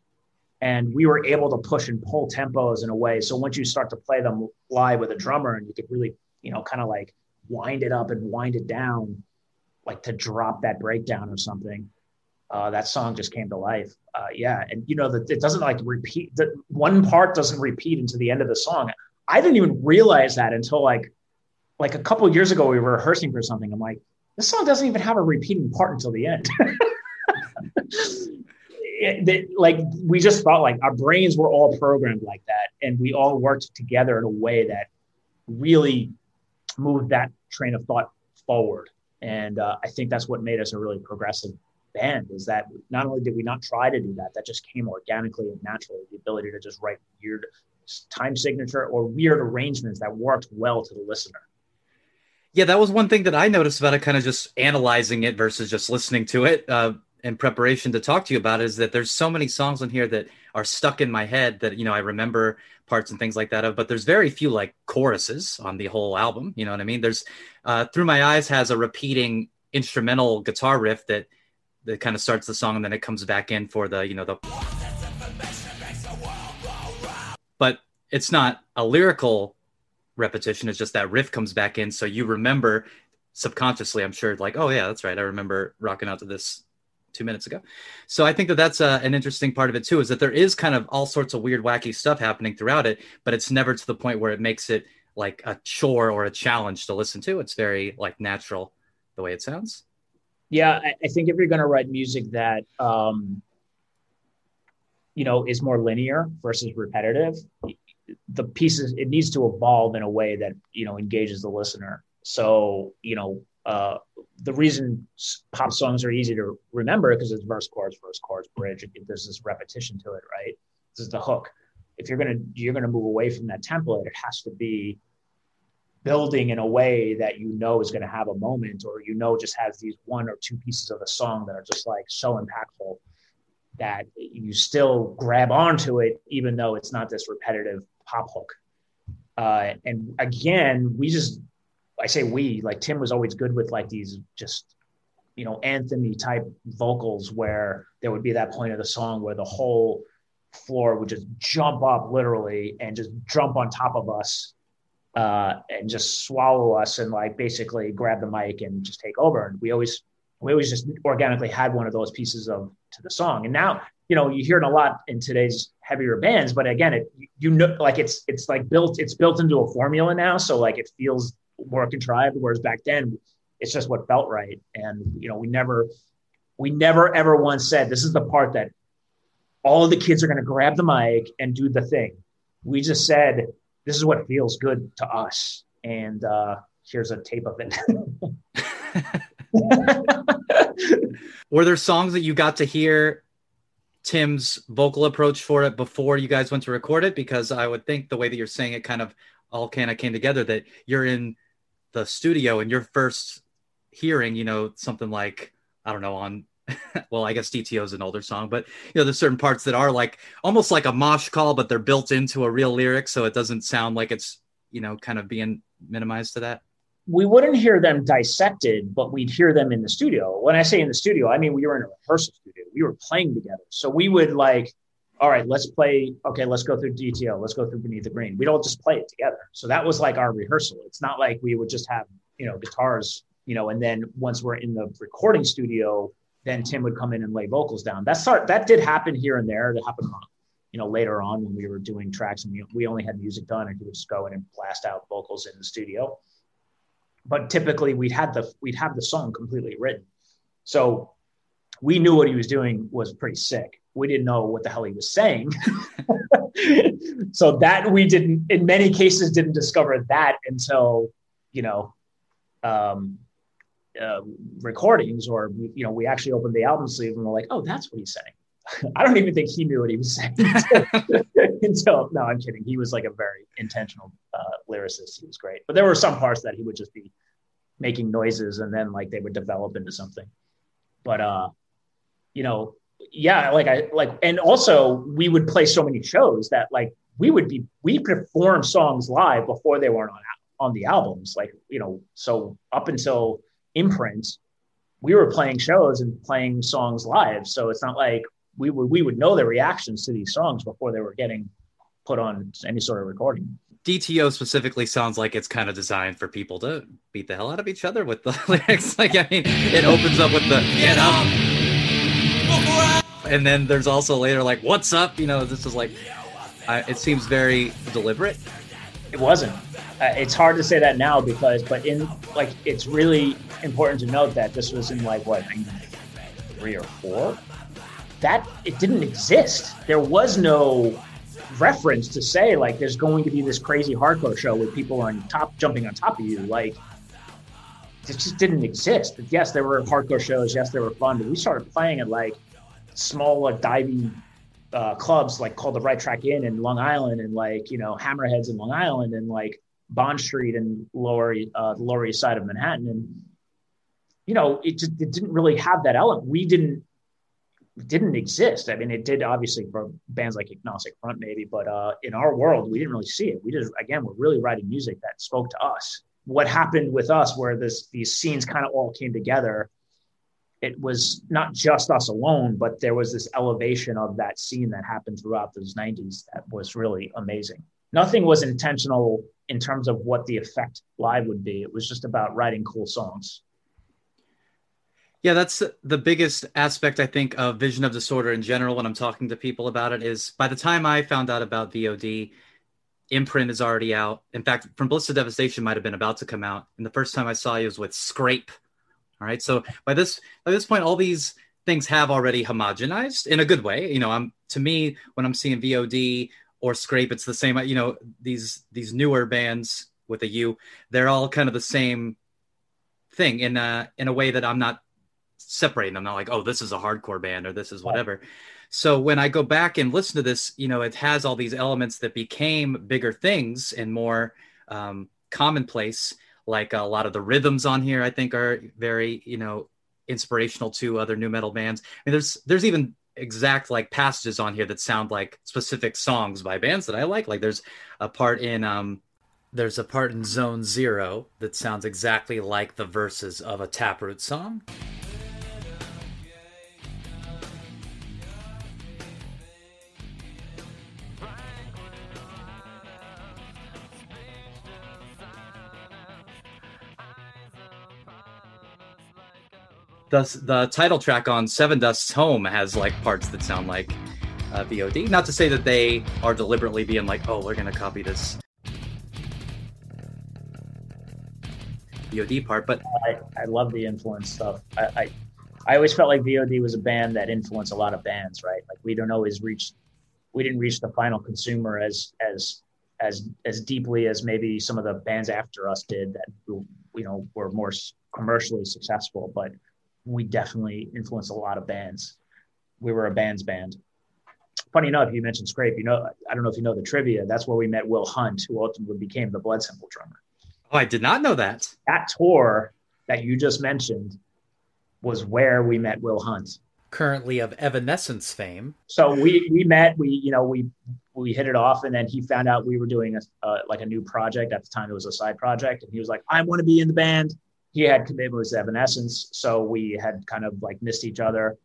And we were able to push and pull tempos in a way. So once you start to play them live with a drummer and you could really, you know, kind of like wind it up and wind it down, like to drop that breakdown or something. Uh, that song just came to life. Uh, yeah, and you know that it doesn't like repeat. The one part doesn't repeat into the end of the song. I didn't even realize that until like like a couple years ago, we were rehearsing for something. I'm like, this song doesn't even have a repeating part until the end. it, like we just felt like our brains were all programmed like that, and we all worked together in a way that really moved that train of thought forward. And uh, I think that's what made us a really progressive band. Is that not only did we not try to do that, that just came organically and naturally. The ability to just write weird time signature or weird arrangements that worked well to the listener. Yeah, that was one thing that I noticed about it, kind of just analyzing it versus just listening to it uh, in preparation to talk to you about. It, is that there's so many songs in here that are stuck in my head that you know I remember parts and things like that of, but there's very few like choruses on the whole album. You know what I mean? There's uh, "Through My Eyes" has a repeating instrumental guitar riff that that kind of starts the song and then it comes back in for the you know the. But it's not a lyrical repetition. is just that riff comes back in, so you remember subconsciously. I'm sure, like, oh yeah, that's right. I remember rocking out to this two minutes ago. So I think that that's uh, an interesting part of it too, is that there is kind of all sorts of weird, wacky stuff happening throughout it, but it's never to the point where it makes it like a chore or a challenge to listen to. It's very like natural the way it sounds. Yeah, I, I think if you're going to write music that um, you know is more linear versus repetitive, the pieces it needs to evolve in a way that you know engages the listener. So you know uh, the reason pop songs are easy to remember because it's verse chorus verse chorus bridge there's this repetition to it right? This is the hook. If you're gonna you're gonna move away from that template it has to be building in a way that you know is going to have a moment or you know just has these one or two pieces of a song that are just like so impactful that you still grab onto it even though it's not this repetitive pop hook. Uh, and again, we just, I say we, like Tim was always good with like these just, you know, anthemy type vocals where there would be that point of the song where the whole floor would just jump up literally and just jump on top of us uh, and just swallow us and like basically grab the mic and just take over. And we always, we always just organically had one of those pieces of to the song. And now, you know, you hear it a lot in today's heavier bands, but again, it you know, like it's it's like built it's built into a formula now, so like it feels more contrived. Whereas back then, it's just what felt right. And you know, we never we never ever once said this is the part that all the kids are going to grab the mic and do the thing. We just said this is what feels good to us, and uh, here's a tape of it. Were there songs that you got to hear Tim's vocal approach for it before you guys went to record it? Because I would think the way that you're saying it kind of all kind of came together that you're in the studio and your first hearing, you know, something like I don't know on well, I guess DTO is an older song, but you know, there's certain parts that are like almost like a mosh call, but they're built into a real lyric, so it doesn't sound like it's you know kind of being minimized to that. We wouldn't hear them dissected, but we'd hear them in the studio. When I say in the studio, I mean we were in a rehearsal studio. We were playing together, so we would like, all right, let's play. Okay, let's go through DTO. Let's go through Beneath the Green. We'd all just play it together. So that was like our rehearsal. It's not like we would just have you know guitars you know, and then once we're in the recording studio, then Tim would come in and lay vocals down. That start that did happen here and there. That happened, you know, later on when we were doing tracks and we, we only had music done, and he would just go in and blast out vocals in the studio. But typically, we'd had the we'd have the song completely written, so we knew what he was doing was pretty sick. We didn't know what the hell he was saying, so that we didn't, in many cases, didn't discover that until you know um, uh, recordings or you know we actually opened the album sleeve and we're like oh that's what he's saying i don't even think he knew what he was saying. Until, no i'm kidding. He was like a very intentional uh, lyricist. He was great. But there were some parts that he would just be making noises and then like they would develop into something. But uh you know yeah like i like and also we would play so many shows that like we would be we perform songs live before they weren't on on the albums. Like you know so up until imprint, we were playing shows and playing songs live. So it's not like we would we would know the reactions to these songs before they were getting put on any sort of recording. DTO specifically sounds like it's kind of designed for people to beat the hell out of each other with the lyrics. Like I mean, it opens up with the get up, and then there's also later like what's up. You know, this is like I, it seems very deliberate. It wasn't. Uh, it's hard to say that now because, but in like, it's really important to note that this was in like what three or four. That it didn't exist. There was no reference to say like there's going to be this crazy hardcore show with people on top jumping on top of you. Like it just didn't exist. But yes, there were hardcore shows. Yes, they were fun. But we started playing at like small like diving uh, clubs like called the Right Track Inn in Long Island and like you know Hammerheads in Long Island and like Bond Street and lower uh, the Lower East Side of Manhattan, and you know it just it didn't really have that element. We didn't didn't exist. I mean, it did obviously for bands like Agnostic Front, maybe, but uh, in our world, we didn't really see it. We just again, we're really writing music that spoke to us. What happened with us, where this these scenes kind of all came together, it was not just us alone, but there was this elevation of that scene that happened throughout those 90s that was really amazing. Nothing was intentional in terms of what the effect live would be. It was just about writing cool songs. Yeah, that's the biggest aspect I think of Vision of Disorder in general when I'm talking to people about it is by the time I found out about VOD, imprint is already out. In fact, From Bliss to Devastation might have been about to come out. And the first time I saw you was with Skrape. All right. So by this by this point, all these things have already homogenized in a good way. You know, I'm to me, when I'm seeing VOD or Skrape, it's the same. You know, these these newer bands with a U, they're all kind of the same thing in a in a way that I'm not separating them. Not like, oh, this is a hardcore band or this is whatever. So when I go back and listen to this, you know, it has all these elements that became bigger things and more um, commonplace. Like a lot of the rhythms on here, I think, are very, you know, inspirational to other nu metal bands. I mean, there's there's even exact like passages on here that sound like specific songs by bands that I like. Like there's a part in um there's a part in Zone Zero that sounds exactly like the verses of a Taproot song. The the title track on Sevendust's Home has like parts that sound like uh, VOD. Not to say that they are deliberately being like, oh, we're gonna copy this VOD part, but I, I love the influence stuff. I, I I always felt like VOD was a band that influenced a lot of bands, right? Like we don't always reach, we didn't reach the final consumer as as as as deeply as maybe some of the bands after us did that you know were more commercially successful, but we definitely influenced a lot of bands. We were a bands band. Funny enough, you mentioned Skrape. You know, I don't know if you know the trivia. That's where we met Will Hunt, who ultimately became the Blood Simple drummer. Oh, I did not know that. That tour that you just mentioned, was where we met Will Hunt. Currently of Evanescence fame. So we we met, we you know we we hit it off, and then he found out we were doing a uh, like a new project at the time. It was a side project, and he was like, "I want to be in the band." He had with Evanescence, so we had kind of like missed each other.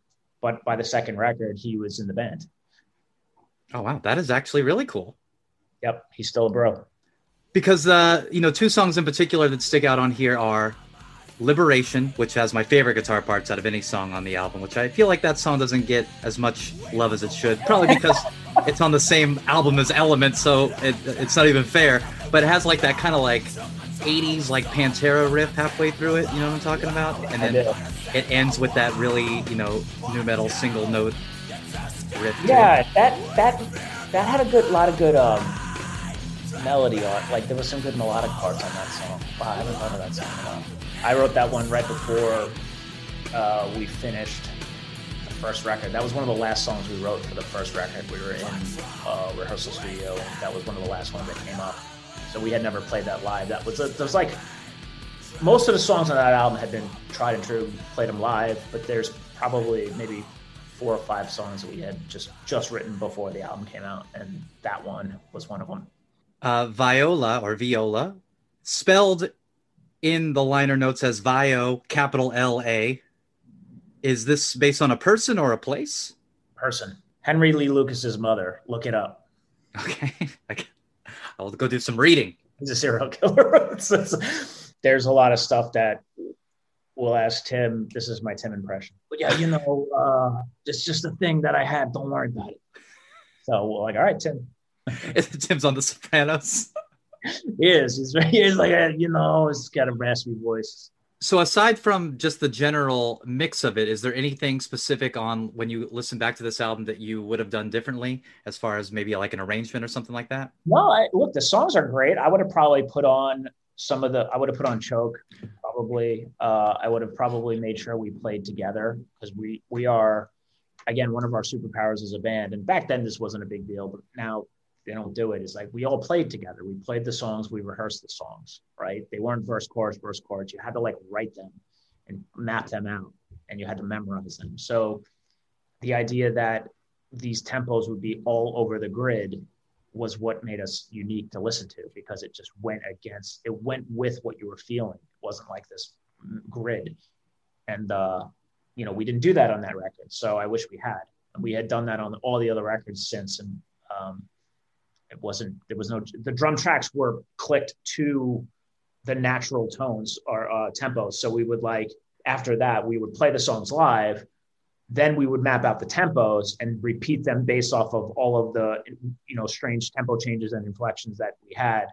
But by the second record, he was in the band. Oh wow, that is actually really cool. Yep, he's still a bro. Because uh, you know, two songs in particular that stick out on here are Liberation, which has my favorite guitar parts out of any song on the album, which I feel like that song doesn't get as much love as it should. Probably because it's on the same album as Element, so it, it's not even fair. But it has like that kind of like 80s like Pantera riff halfway through it, you know what I'm talking about? And then it ends with that really, you know, nu metal single note riff. Yeah, too. that that that had a good lot of good um melody on like there was some good melodic parts on that song. Wow, I haven't heard of that song in a while. I wrote that one right before uh, we finished the first record. That was one of the last songs we wrote for the first record. We were in uh, rehearsal studio. That was one of the last ones that came up. So we had never played that live. That was a, there was like most of the songs on that album had been tried and true, played them live, but there's probably maybe four or five songs that we had just just written before the album came out, and that one was one of them. Uh, Viola or Viola, spelled in the liner notes as Vio, capital L A. Is this based on a person or a place? Person. Henry Lee Lucas's mother. Look it up. Okay. I'll go do some reading. He's a serial killer. there's a lot of stuff that we'll ask Tim. This is my Tim impression. But yeah, you know, uh, it's just a thing that I had. Don't worry about it. So we're like, all right, Tim. Tim's on The Sopranos he is. He's, he is like a, you know, he's got a raspy voice. So aside from just the general mix of it, is there anything specific on when you listen back to this album that you would have done differently as far as maybe like an arrangement or something like that? No, I, look, the songs are great. I would have probably put on some of the, I would have put on choke probably. Uh, I would have probably made sure we played together because we, we are, again, one of our superpowers as a band. And back then this wasn't a big deal, but now they don't do it. It's like we all played together. We played the songs, we rehearsed the songs, right? They weren't verse, chorus, verse, chorus. You had to like write them and map them out and you had to memorize them. So the idea that these tempos would be all over the grid was what made us unique to listen to because it just went against it went with what you were feeling it wasn't like this grid and uh you know we didn't do that on that record so i wish we had we had done that on all the other records since and um it wasn't there was no the drum tracks were clicked to the natural tones or uh, tempos. So we would like after that we would play the songs live. Then we would map out the tempos and repeat them based off of all of the you know strange tempo changes and inflections that we had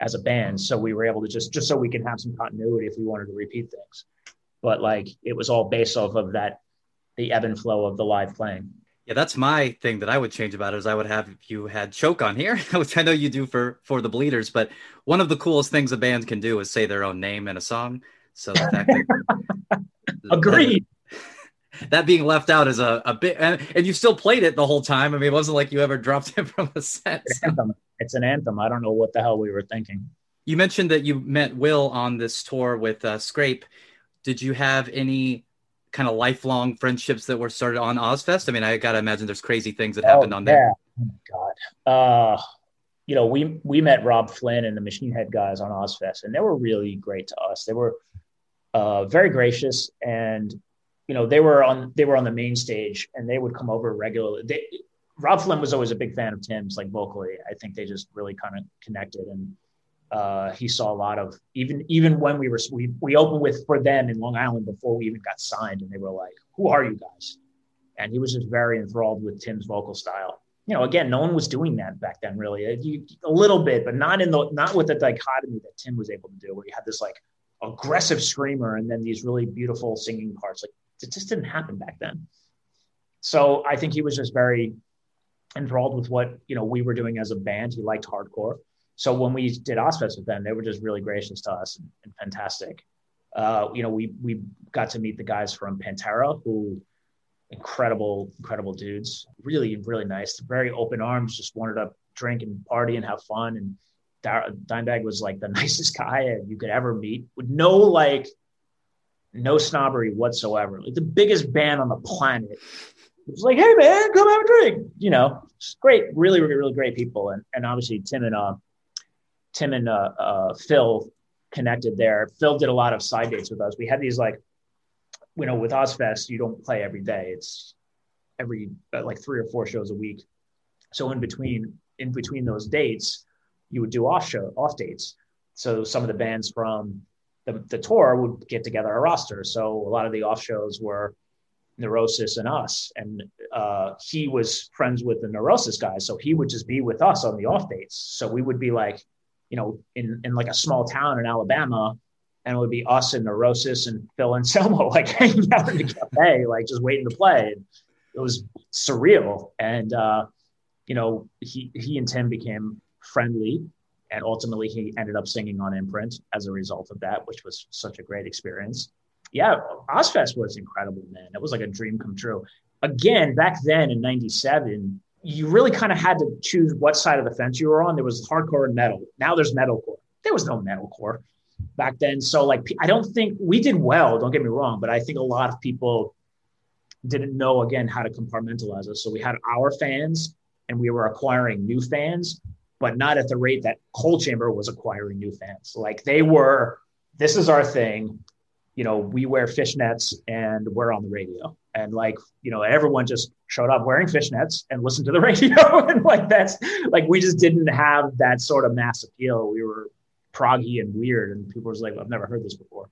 as a band. So we were able to just just so we can have some continuity if we wanted to repeat things. But like it was all based off of that the ebb and flow of the live playing. Yeah, that's my thing that I would change about it is I would have you had choke on here, which I know you do for for the bleeders. But one of the coolest things a band can do is say their own name in a song. So the fact that agreed. That, that, being left out is a, a bit and, and you still played it the whole time. I mean, it wasn't like you ever dropped it from a set. It's an anthem. It's an anthem. I don't know what the hell we were thinking. You mentioned that you met Will on this tour with uh, Skrape. Did you have any kind of lifelong friendships that were started on Ozzfest? I mean, I gotta imagine there's crazy things that happened oh, on there. Oh god. Uh, you know, we we met Robb Flynn and the Machine Head guys on Ozzfest, and they were really great to us. They were uh, very gracious, and you know, they were on they were on the main stage, and they would come over regularly. They, Robb Flynn was always a big fan of Tim's, like vocally. I think they just really kind of connected, and uh, he saw a lot of even even when we were we we opened with for them in Long Island before we even got signed, and they were like, "Who are you guys?" And he was just very enthralled with Tim's vocal style. You know, again, no one was doing that back then, really. A, a little bit, but not in the not with the dichotomy that Tim was able to do, where you had this like aggressive screamer and then these really beautiful singing parts. Like it just didn't happen back then. So I think he was just very enthralled with what you know we were doing as a band. He liked hardcore so when we did Ozzfest with them, they were just really gracious to us and, and fantastic. Uh, you know, we we got to meet the guys from Pantera, who incredible, incredible dudes. Really, really nice. Very open arms. Just wanted to drink and party and have fun. And Dimebag was like the nicest guy you could ever meet. With no like, no snobbery whatsoever. Like the biggest band on the planet. It was like, hey man, come have a drink. You know, great, really, really, really great people. And and obviously Tim and uh Tim and uh, uh Phil connected there. Phil did a lot of side dates with us. We had these like, you know, with Ozzfest, you don't play every day. It's every uh, like three or four shows a week. So in between in between those dates, you would do off show off dates. So some of the bands from the, the tour would get together a roster. So a lot of the off shows were Neurosis and us, and uh, he was friends with the Neurosis guys, so he would just be with us on the off dates. So we would be like, you know, in in like a small town in Alabama, and it would be us and Neurosis and Phil and Selmo like hanging out in the cafe, like just waiting to play. It was surreal, and uh, you know, he he and Tim became friendly and ultimately he ended up singing on imprint as a result of that which was such a great experience. Yeah ozzfest was incredible man. It was like a dream come true. Again back then in 97 you really kind of had to choose what side of the fence you were on. There was hardcore and metal. Now there's metalcore. There was no metalcore back then. So like i don't think we did well don't get me wrong but i think a lot of people didn't know again how to compartmentalize us. So we had our fans and we were acquiring new fans but not at the rate that Coal Chamber was acquiring new fans. Like they were, this is our thing. You know, we wear fishnets and we're on the radio. And like, you know, everyone just showed up wearing fishnets and listened to the radio. and like that's like we just didn't have that sort of mass appeal. We were proggy and weird, and people was like, I've never heard this before.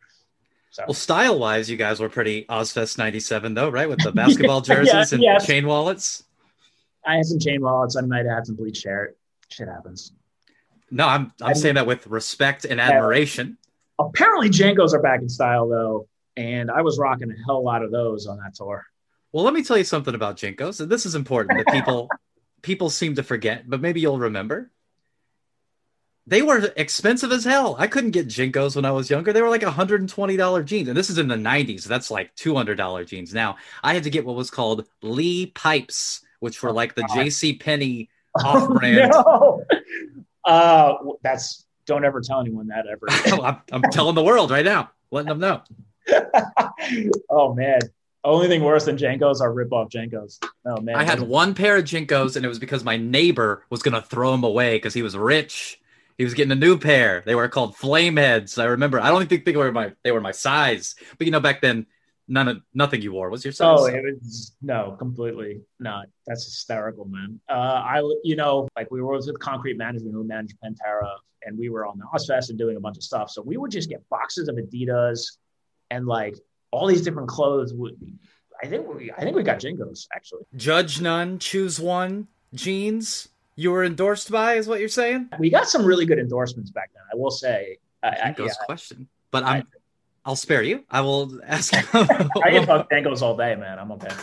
So. Well, style wise, you guys were pretty Ozzfest '97, though, right? With the basketball jerseys yeah, and chain wallets. I had some chain wallets. I might have had some bleached hair shit happens. No, I'm I'm and, saying that with respect and admiration. Apparently, JNCOs are back in style though, and I was rocking a hell lot of those on that tour. Well, let me tell you something about JNCOs, and this is important that people people seem to forget, but maybe you'll remember. They were expensive as hell. I couldn't get JNCOs when I was younger. They were like $120 jeans. And this is in the 90s. That's like $200 jeans. Now, I had to get what was called Lee pipes, which were like the J.C. Penney off brand. no. Uh, that's don't ever tell anyone that ever. I'm, I'm telling the world right now, letting them know. oh man. Only thing worse than JNCOs are rip-off JNCOs. Oh man. I had one pair of JNCOs and it was because my neighbor was gonna throw them away because he was rich. He was getting a new pair. They were called Flameheads. I remember. I don't think they were my they were my size, but you know back then none of nothing you wore was your size. Oh, it was no, completely not. That's hysterical, man. Uh, I, you know, like we were with Concrete Management, who managed Pantera, and we were on the Ozzfest and doing a bunch of stuff. So we would just get boxes of Adidas and like all these different clothes. Would I think we, I think we got JNCOs actually. Judge none, choose one. Jeans. You were endorsed by, is what you're saying? We got some really good endorsements back then. I will say. I, I, yeah, question, but I'm I'll spare you. I will ask. I can talk Bengals all day, man. I'm okay.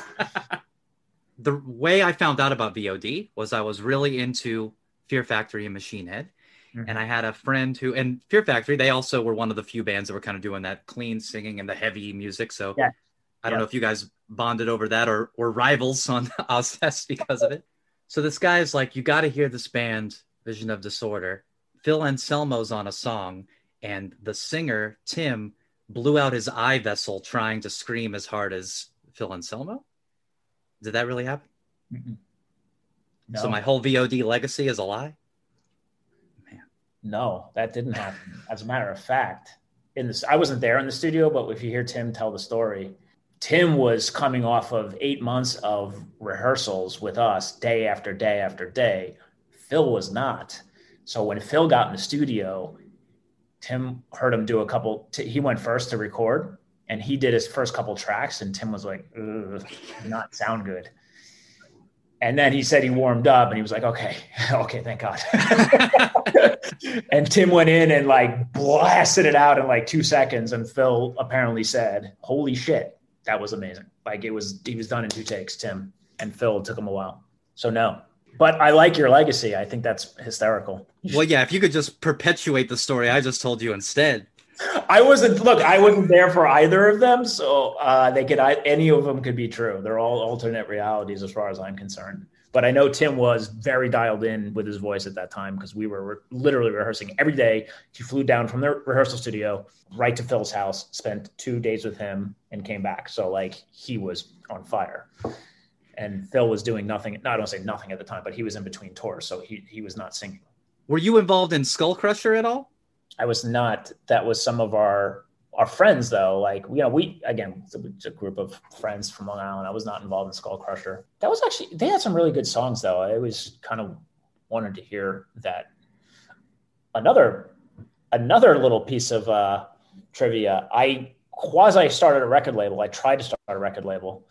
the way I found out about VOD was I was really into Fear Factory and Machine Head. Mm-hmm. And I had a friend who, and Fear Factory, they also were one of the few bands that were kind of doing that clean singing and the heavy music. So yeah. I don't yeah. know if you guys bonded over that or or rivals on Ozzfest because of it. So this guy is like, you got to hear this band, Vision of Disorder. Phil Anselmo's on a song, and the singer Tim blew out his eye vessel trying to scream as hard as Phil Anselmo? Did that really happen? No. So my whole VOD legacy is a lie? Man. No, that didn't happen. As a matter of fact, in this I wasn't there in the studio, but if you hear Tim tell the story, Tim was coming off of eight months of rehearsals with us day after day after day. Phil was not. So when Phil got in the studio, Tim heard him do a couple. T- he went first to record, and he did his first couple tracks, and Tim was like, "Not sound good." And then he said he warmed up, and he was like, "Okay, okay, thank God." and Tim went in and like blasted it out in like two seconds, and Phil apparently said, "Holy shit, that was amazing!" Like it was, he was done in two takes, Tim, and Phil took him a while. So no, but I like your legacy. I think that's hysterical. Well, yeah, if you could just perpetuate the story I just told you instead. I wasn't look. I wasn't there for either of them, so uh, they could. I, any of them could be true. They're all alternate realities, as far as I'm concerned. But I know Tim was very dialed in with his voice at that time because we were re- literally rehearsing every day. He flew down from the rehearsal studio right to Phil's house, spent two days with him, and came back. So like he was on fire. And Phil was doing nothing. No, I don't say nothing at the time, but he was in between tours, so he he was not singing. Were you involved in Skull Crusher at all? I was not. That was some of our our friends though. Like you know, we again a group of friends from Long Island. I was not involved in Skull Crusher. That was actually they had some really good songs though. I always kind of wanted to hear that. Another another little piece of uh, trivia. I quasi started a record label. I tried to start a record label,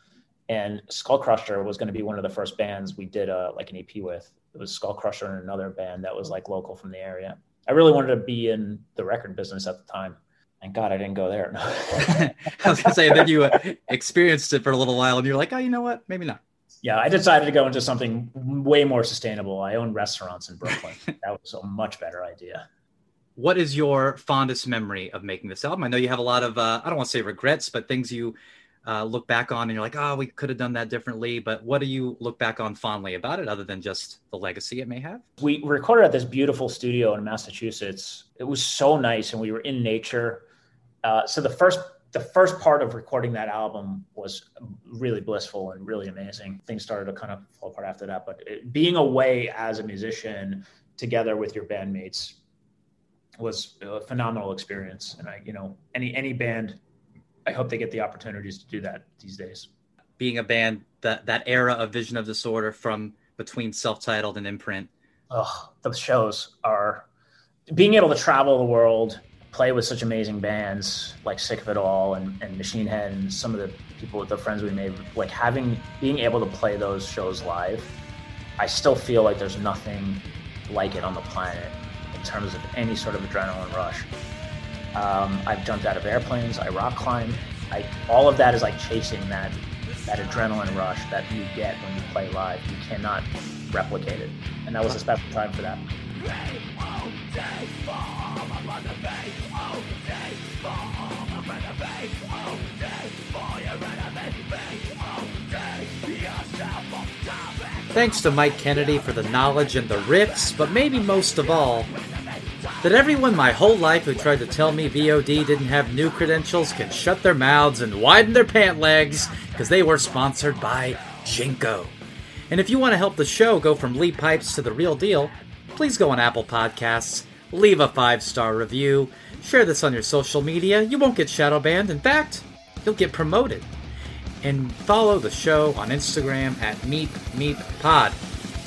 and Skull Crusher was going to be one of the first bands we did a like an EP with. It was Skull Crusher and another band that was like local from the area. I really wanted to be in the record business at the time. Thank God I didn't go there. I was gonna say, then you uh, experienced it for a little while, and you're like, oh, you know what? Maybe not. yeah, I decided to go into something way more sustainable. I own restaurants in Brooklyn. that was a much better idea. What is your fondest memory of making this album? I know you have a lot of, uh, I don't want to say regrets, but things you uh, look back on and you're like, oh, we could have done that differently. But what do you look back on fondly about it, other than just the legacy it may have? We recorded at this beautiful studio in Massachusetts. It was so nice, and we were in nature. Uh, so the first the first part of recording that album was really blissful and really amazing. Things started to kind of fall apart after that, but it, being away as a musician together with your bandmates was a phenomenal experience. And I, you know, any any band, I hope they get the opportunities to do that these days. Being a band that that era of Vision of Disorder from between self-titled and imprint. Oh, those shows are being able to travel the world play with such amazing bands like Sick of It All and, and Machine Head and some of the people, with the friends we made, like having, being able to play those shows live, I still feel like there's nothing like it on the planet in terms of any sort of adrenaline rush. Um, I've jumped out of airplanes, I rock climb. I, all of that is like chasing that, that adrenaline rush that you get when you play live. You cannot replicate it. And that was a special time for that. Thanks to Mike Kennedy for the knowledge and the riffs, but maybe most of all, that everyone my whole life who tried to tell me VOD didn't have new credentials can shut their mouths and widen their pant legs because they were sponsored by JNCO. And if you want to help the show go from Lee Pipes to the real deal, please go on Apple Podcasts, leave a five star review, share this on your social media. You won't get shadow banned. In fact, you'll get promoted. And follow the show on Instagram at Meep Meep Pod.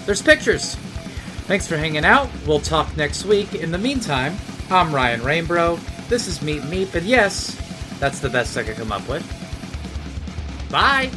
There's pictures. Thanks for hanging out. We'll talk next week. In the meantime, I'm Ryan Rainbow. This is Meet Meep, and yes, that's the best I could come up with. Bye.